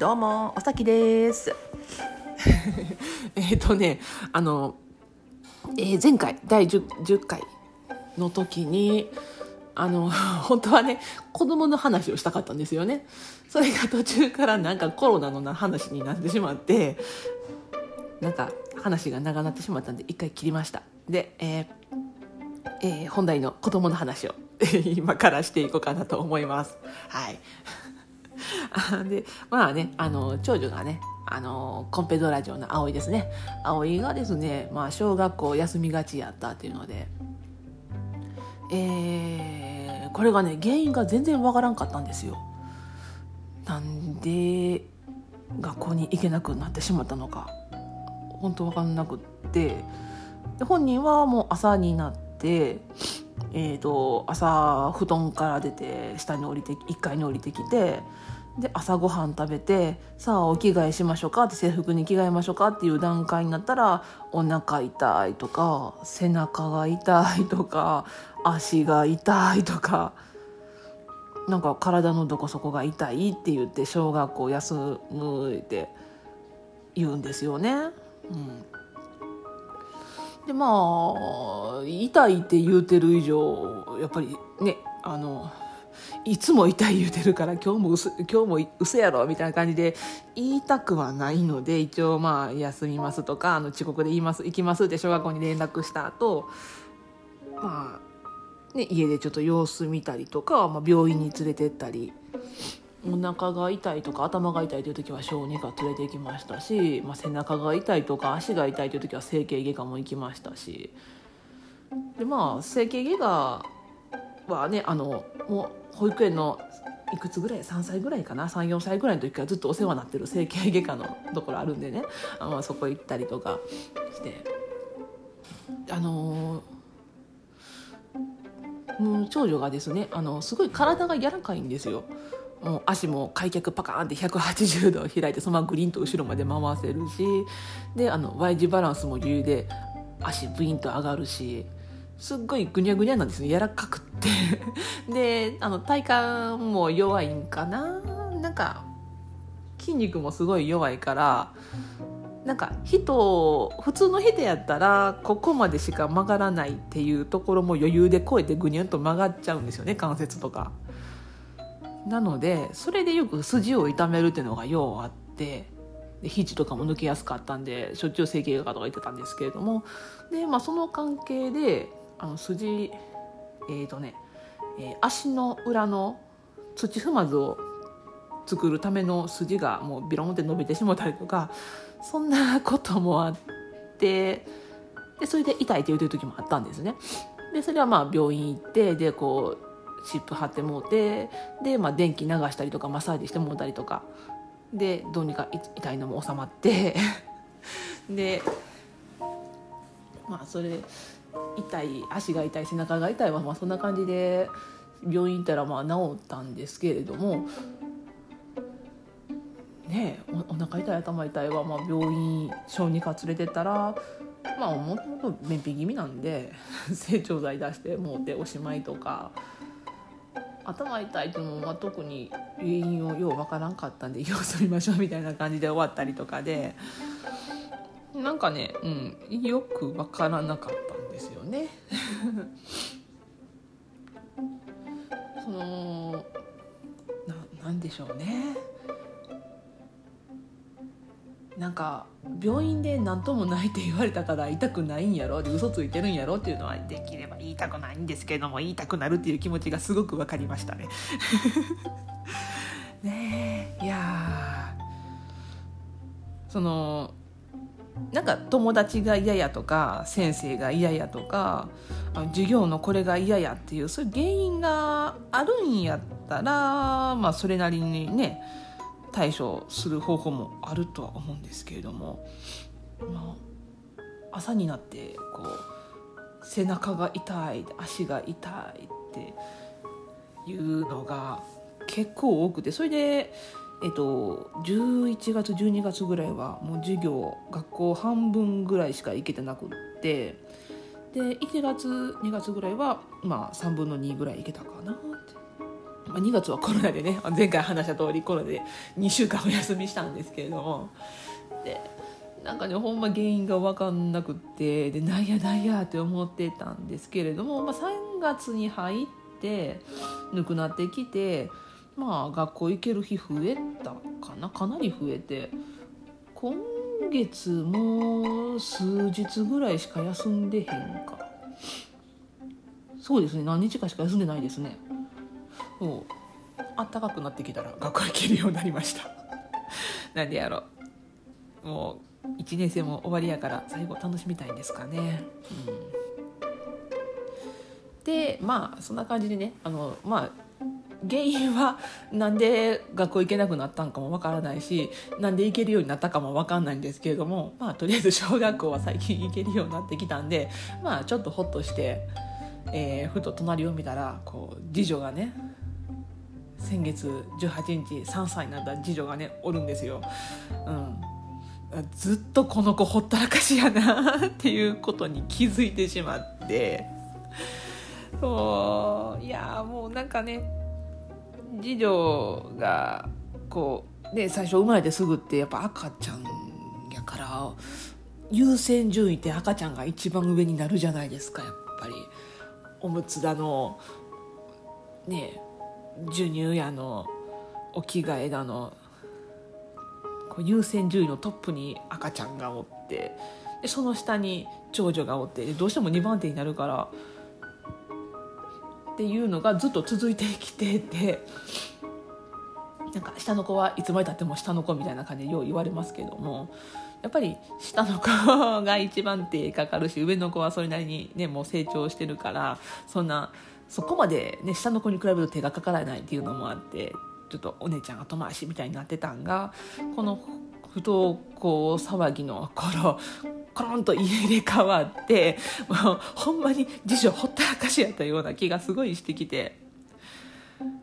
どうもおさきです。えっとねあの、えー前回第 10, 10回の時にあの 本当はね子供の話をしたかったんですよね。それが途中からなんかコロナのな話になってしまってなんか話が長なってしまったんで一回切りました。で、えーえー本題の子供の話を 今からしていこうかなと思います。はい。でまあねあの長女がねあのコンペドラジオの葵ですね。葵がですね、まあ、小学校休みがちやったっていうので。えーこれがね原因が全然わからんかったんですよ。なんで学校に行けなくなってしまったのか。本当わかんなくって。で本人はもう朝になってえー、と朝布団から出て下に降りて1階に降りてきてで朝ごはん食べてさあお着替えしましょうかって制服に着替えましょうかっていう段階になったらお腹痛いとか背中が痛いとか足が痛いとかなんか体のどこそこが痛いって言って小学校休むって言うんですよね。うんでまあ痛いって言うてる以上やっぱりねあのいつも痛い言うてるから今日も嘘今日も嘘やろみたいな感じで言いたくはないので一応まあ休みますとかあの遅刻で言います行きますって小学校に連絡した後まあね家でちょっと様子見たりとか、まあ、病院に連れてったり。お腹が痛いとか頭が痛いという時は小児科連れて行きましたし、まあ、背中が痛いとか足が痛いという時は整形外科も行きましたしでまあ整形外科はねあのもう保育園のいくつぐらい3歳ぐらいかな34歳ぐらいの時からずっとお世話になってる整形外科のところあるんでねあまあそこ行ったりとかしてあのもう長女がですねあのすごい体が柔らかいんですよ。もう足も開脚パカーンって180度開いてそのままグリーンと後ろまで回せるしであの Y 字バランスも余裕で足ブインと上がるしすっごいぐにゃぐにゃなんですね。柔らかくって。であの体幹も弱いんかな。なんか筋肉もすごい弱いからなんか人普通の人やったらここまでしか曲がらないっていうところも余裕で超えてぐにゃんと曲がっちゃうんですよね関節とか。なのでそれでよく筋を痛めるっていうのがようあってで肘とかも抜けやすかったんでしょっちゅう整形外科とか行ってたんですけれどもで、まあ、その関係であの筋えっ、とね、えー足の裏の土踏まずを作るための筋がもうビロンって伸びてしまったりとかそんなこともあってでそれで痛いって言うてる時もあったんですね。でそれはまあ病院行ってでこう湿布貼ってもうてで、まあ、電気流したりとかマッサージしてもうたりとか。でどうにか痛いのも収まって。でまあそれ痛い足が痛い背中が痛いはまあそんな感じで病院行ったらまあ治ったんですけれども。ねえおお腹痛い頭痛いはまあ病院小児科連れてったらまあもともと便秘気味なんで 成長剤出してもうておしまいとか。頭痛いっても、まあ、特に原因をようわからんかったんで様子見ましょうみたいな感じで終わったりとかでなんかね、うん、よくわからなかったんですよね。そのななんでしょうね。なんか病院で何ともないって言われたから痛くないんやろで嘘ついてるんやろっていうのはできれば言いたくないんですけども言いたくなるっていう気持ちがすごく分かりましたね。ねえいやそのなんか友達が嫌やとか先生が嫌やとか授業のこれが嫌やっていうそういう原因があるんやったらまあそれなりにね対処する方法もあるとは思うんですけれども、まあ、朝になってこう背中が痛い足が痛いっていうのが結構多くてそれで、えっと、11月12月ぐらいはもう授業学校半分ぐらいしか行けてなくってで1月2月ぐらいは、まあ、3分の2ぐらい行けたかな。ま、2月はコロナでね 前回話した通りコロナで2週間お休みしたんですけれども。でなんかねほんま原因が分かんなくってでなんやなんやって思ってたんですけれども、まあ、3月に入ってぬくなってきてまあ学校行ける日増えたかなかなり増えて今月も数日ぐらいしか休んでへんか。そうですね何日かしか休んでないですね。もう。あったかくなってきたら学校行けるようになりました。なんでやろう。もう1年生も終わりやから最後楽しみたいんですかね、うん、でまあそんな感じでねあのまあ原因はなんで学校行けなくなったんかもわからないしなんで行けるようになったかもわかんないんですけれどもまあとりあえず 小学校は最近行けるようになってきたんでまあちょっとホッとして、えー、ふと隣を見たらこう次女がね先月18日3歳になった次女がねおるんですよ。うん。ずっとこの子ほったらかしやなっていうことに気づいてしまって。そういやもうなんかね次女がこうで最初生まれてすぐってやっぱ赤ちゃんやから優先順位って赤ちゃんが一番上になるじゃないですかやっぱり。おむつだのね授乳やのお着替えだのこう優先順位のトップに赤ちゃんがおってでその下に長女がおってどうしても2番手になるからっていうのがずっと続いてきててなんか下の子はいつまでたっても下の子みたいな感じでよう言われますけどもやっぱり下の子が一番手かかるし上の子はそれなりにねもう成長してるからそんなそこまで、ね、下の子に比べると手がかからないっていうのもあってちょっとお姉ちゃん後回しみたいになってたんがこの不登校騒ぎの頃コロンと家入れ替わってもうほんまに次女ほったらかしやったような気がすごいしてきて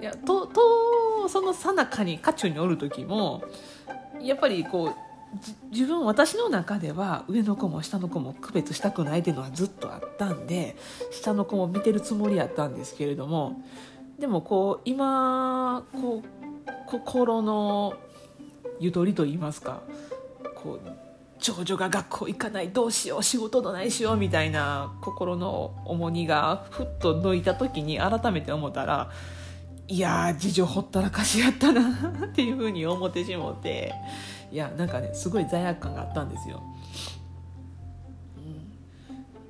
いやととそのさなかに渦中におる時もやっぱりこう自分私の中では上の子も下の子も区別したくないっていうのはずっとあったんで下の子も見てるつもりやったんですけれどもでもこう今こう心のゆとりと言いますかこう長女が学校行かないどうしよう仕事どないしようみたいな心の重荷がふっと抜いた時に改めて思ったらいや次女ほったらかしやったなっていうふうに思ってしもていやなんかねすごい罪悪感があったんですよ。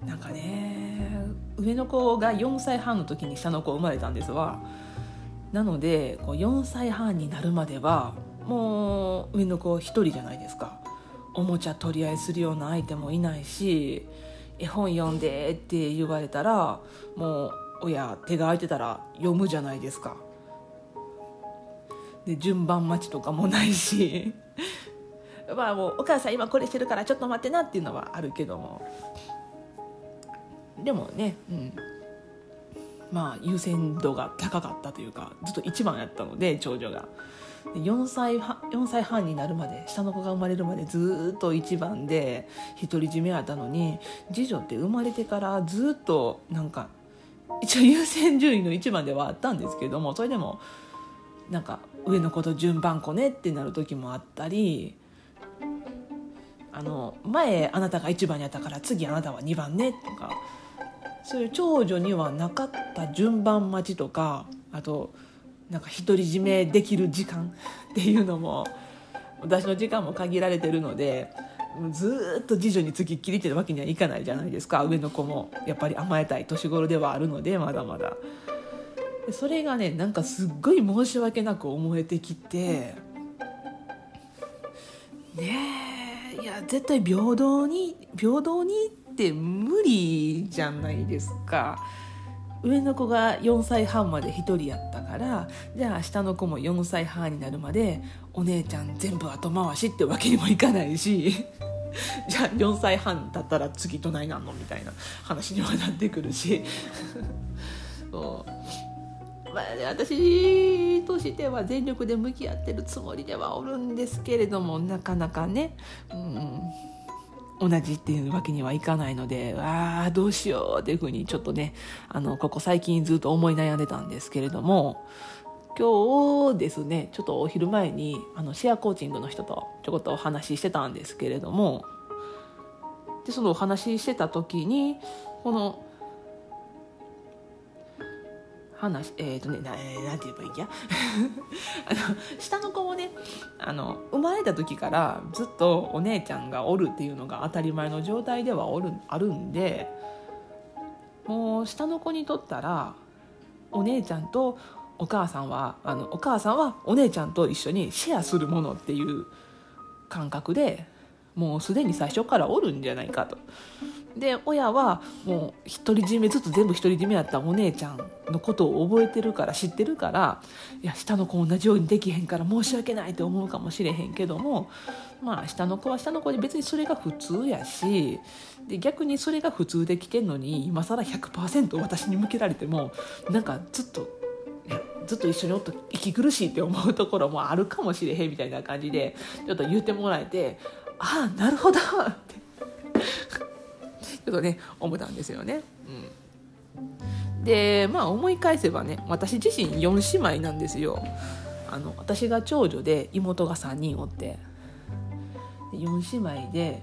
うん、なんかね上の子が4歳半の時に下の子生まれたんですわ。なのでこう4歳半になるまではもう上の子1人じゃないですか。おもちゃ取り合いするような相手もいないし絵本読んでって言われたらもう親手が空いてたら読むじゃないですかで順番待ちとかもないし。まあもうお母さん今これしてるからちょっと待ってなっていうのはあるけども。でもね、うん、まあ優先度が高かったというかずっと一番やったので長女が。4歳 ,4 歳半になるまで下の子が生まれるまでずっと一番で独り占めやったのに次女って生まれてからずっとなんか一応優先順位の一番ではあったんですけどもそれでもなんか上の子と順番子ねってなる時もあったりあの前あなたが1番にやったから次あなたは2番ねとかそういう長女にはなかった順番待ちとかあとなんか独り占めできる時間 っていうのも私の時間も限られてるのでずっと次女につきっきりってわけにはいかないじゃないですか。上の子もやっぱり甘えたい年頃ではあるのでまだまだ。それがねなんかすっごい申し訳なく思えてきてねえいや絶対平等に平等にって無理じゃないですか。上の子が4歳半まで1人やったからじゃあ下の子も4歳半になるまでお姉ちゃん全部後回しってわけにもいかないし じゃあ4歳半だったら次どないなんのみたいな話にはなってくるし そうまあ、私としては全力で向き合ってるつもりではおるんですけれどもなかなかね、うん、同じっていうわけにはいかないので、ああ、どうしようっていうふうにちょっとね、あの、ここ最近ずっと思い悩んでたんですけれども、今日ですねちょっとお昼前にあのシェアコーチングの人とちょこっとお話ししてたんですけれどもでそのお話ししてた時にこの話えっ、ー、とねな,、えー、なんて言えばいいや？あの下の子もねあの生まれた時からずっとお姉ちゃんがおるっていうのが当たり前の状態ではおるあるんでもう下の子にとったらお姉ちゃんとお母さんはあのお母さんはお姉ちゃんと一緒にシェアするものっていう感覚でもうすでに最初からおるんじゃないかと。で親はもう独り占めずつ全部独り占めやったお姉ちゃんのことを覚えてるから知ってるからいや下の子同じようにできへんから申し訳ないと思うかもしれへんけどもまあ下の子は下の子で別にそれが普通やしで逆にそれが普通で来てんのに今更100%私に向けられてもなんかずっとずっと一緒におっと息苦しいって思うところもあるかもしれへんみたいな感じでちょっと言ってもらえてああなるほどって。ちょっとね思ったんですよね。うん、でまあ思い返せばね私自身4姉妹なんですよ。あの私が長女で妹が3人おって4姉妹で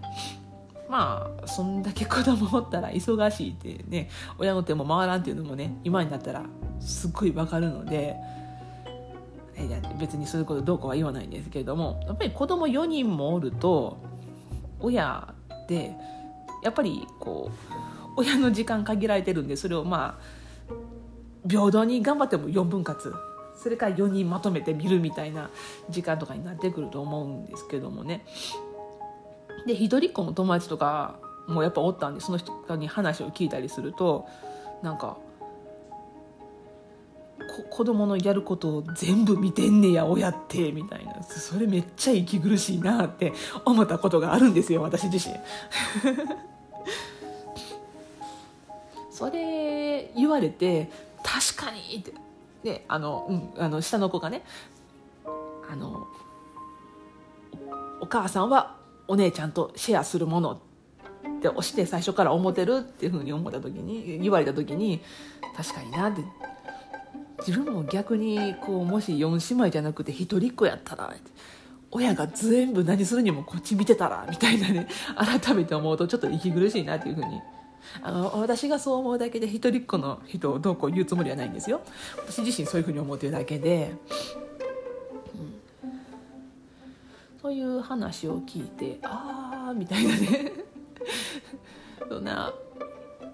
まあそんだけ子供おったら忙しいってね親の手も回らんっていうのもね今になったらすっごいわかるので別にそういうことどうこうは言わないんですけれどもやっぱり子供4人もおると親ってやっぱりこう親の時間限られてるんでそれをまあ平等に頑張っても4分割。それから4人まとめて見るみたいな時間とかになってくると思うんですけどもね。で一人っ子の友達とかもやっぱおったんでその人に話を聞いたりするとなんか子供のやることを全部見てんねや親ってみたいな。それめっちゃ息苦しいなって思ったことがあるんですよ私自身。それ言われて確かにって。であの、うん、あの下の子がねあのお母さんはお姉ちゃんとシェアするものって押して最初から思ってるっていうふうに思った時に言われた時に確かになって自分も逆にこうもし4姉妹じゃなくて一人っ子やったら親が全部何するにもこっち見てたらみたいなね改めて思うとちょっと息苦しいなっていうふうに。あの私がそう思うだけで一人っ子の人をどうこう言うつもりはないんですよ。私自身そういうふうに思ってるだけで、うん、そういう話を聞いてああみたいなね。そんな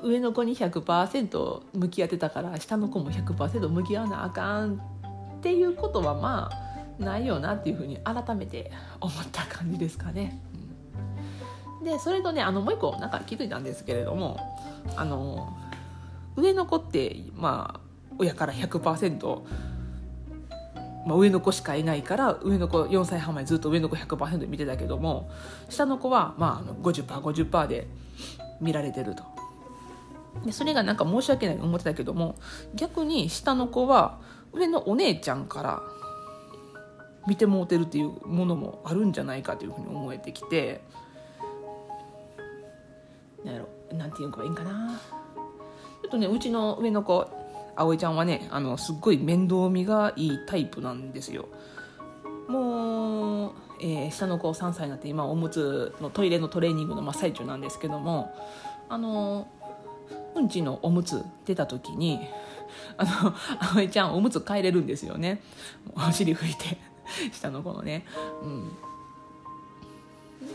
上の子に100%向き合ってたから下の子も100%向き合わなあかんっていうことはまあないよなっていうふうに改めて思った感じですかね。でそれとねあのもう一個なんか気づいたんですけれどもあの上の子ってまあ親から100%まあ、上の子しかいないから上の子4歳半前ずっと上の子100%見てたけども下の子はまあ 50%50% 50で見られてるとでそれがなんか申し訳ないと思ってたけども逆に下の子は上のお姉ちゃんから見てもうてるっていうものもあるんじゃないかというふうに思えてきてなんやろなんていうかいいんかな。ちょっとねうちの上の子葵ちゃんはねあのすっごい面倒見がいいタイプなんですよ。もう、えー、下の子3歳になって今おむつのトイレのトレーニングの真っ最中なんですけどもあのうんちのおむつ出た時にあの葵ちゃんおむつ変えれるんですよね。お尻拭いて下の子のね。うん。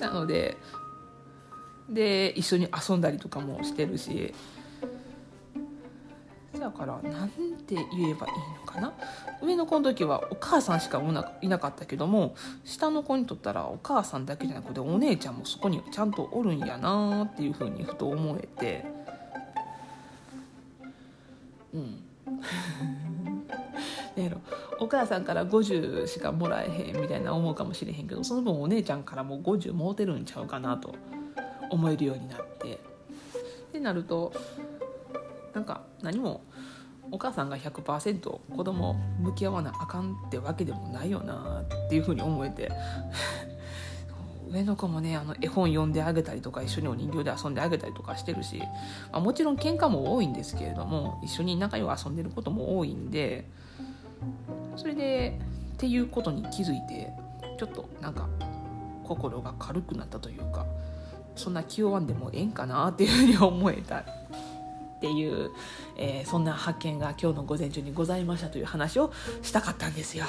なのでで一緒に遊んだりとかもしてるし。だからなんて言えばいいのかな。上の子の時はお母さんしかいなかったけども下の子にとったらお母さんだけじゃなくてお姉ちゃんもそこにちゃんとおるんやなっていうふうにふと思えて。うん。やろ。お母さんから50しかもらえへんみたいな思うかもしれへんけどその分お姉ちゃんからも50もうてるんちゃうかなと思えるようになって。ってなるとなんか何もお母さんが100%子供向き合わなあかんってわけでもないよなっていうふうに思えて。上の子もねあの絵本読んであげたりとか一緒にお人形で遊んであげたりとかしてるし、まあ、もちろん喧嘩も多いんですけれども一緒に仲良く遊んでることも多いんでそれでっていうことに気づいてちょっとなんか心が軽くなったというかそんな気負わんでもええんかなっていうふうに思えたっていう、えー、そんな発見が今日の午前中にございましたという話をしたかったんですよ。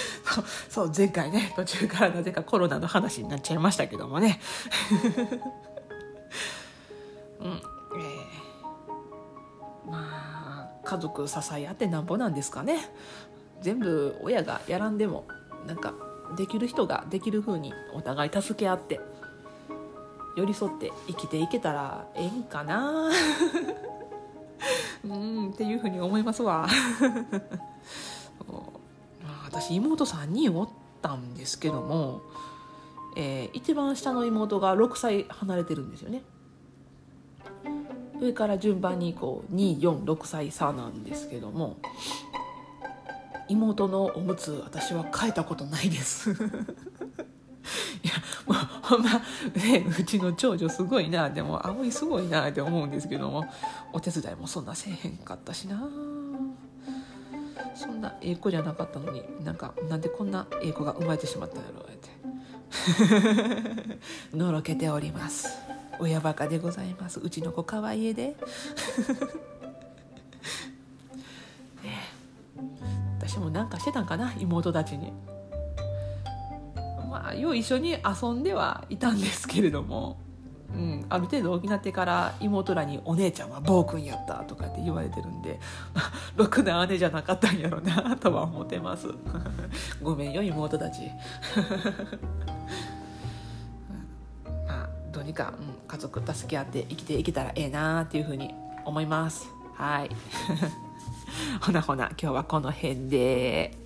そう前回ね途中からなぜかコロナの話になっちゃいましたけどもね。うんえー、まあ家族支え合ってなんぼなんですかね。全部親がやらんでもなんかできる人ができる風にお互い助け合って寄り添って生きていけたらええんかな。うんっていうふうに思いますわ。私妹3人おったんですけども、えー、一番下の妹が6歳離れてるんですよね。上から順番にこう246歳差なんですけども妹のおむつ私は変えたことないです。いやもうほんまねうちの長女すごいなでも葵すごいなって思うんですけどもお手伝いもそんなせえへんかったしな。そんなええ子じゃなかったのになんかなんでこんなええ子が生まれてしまったんやろうって。のろけております。親バカでございます。うちの子かわいいで 私もなんかしてたんかな妹たちに。まあよう一緒に遊んではいたんですけれども、うん、ある程度大きなってから妹らに「お姉ちゃんは暴君やった」とかって言われてるんで、ろくな姉じゃなかったんやろうなとは思ってます。ごめんよ妹たち。まあどうにか、うん、家族助け合って生きていけたらええなっていうふうに思います。はい。ほなほな今日はこの辺で。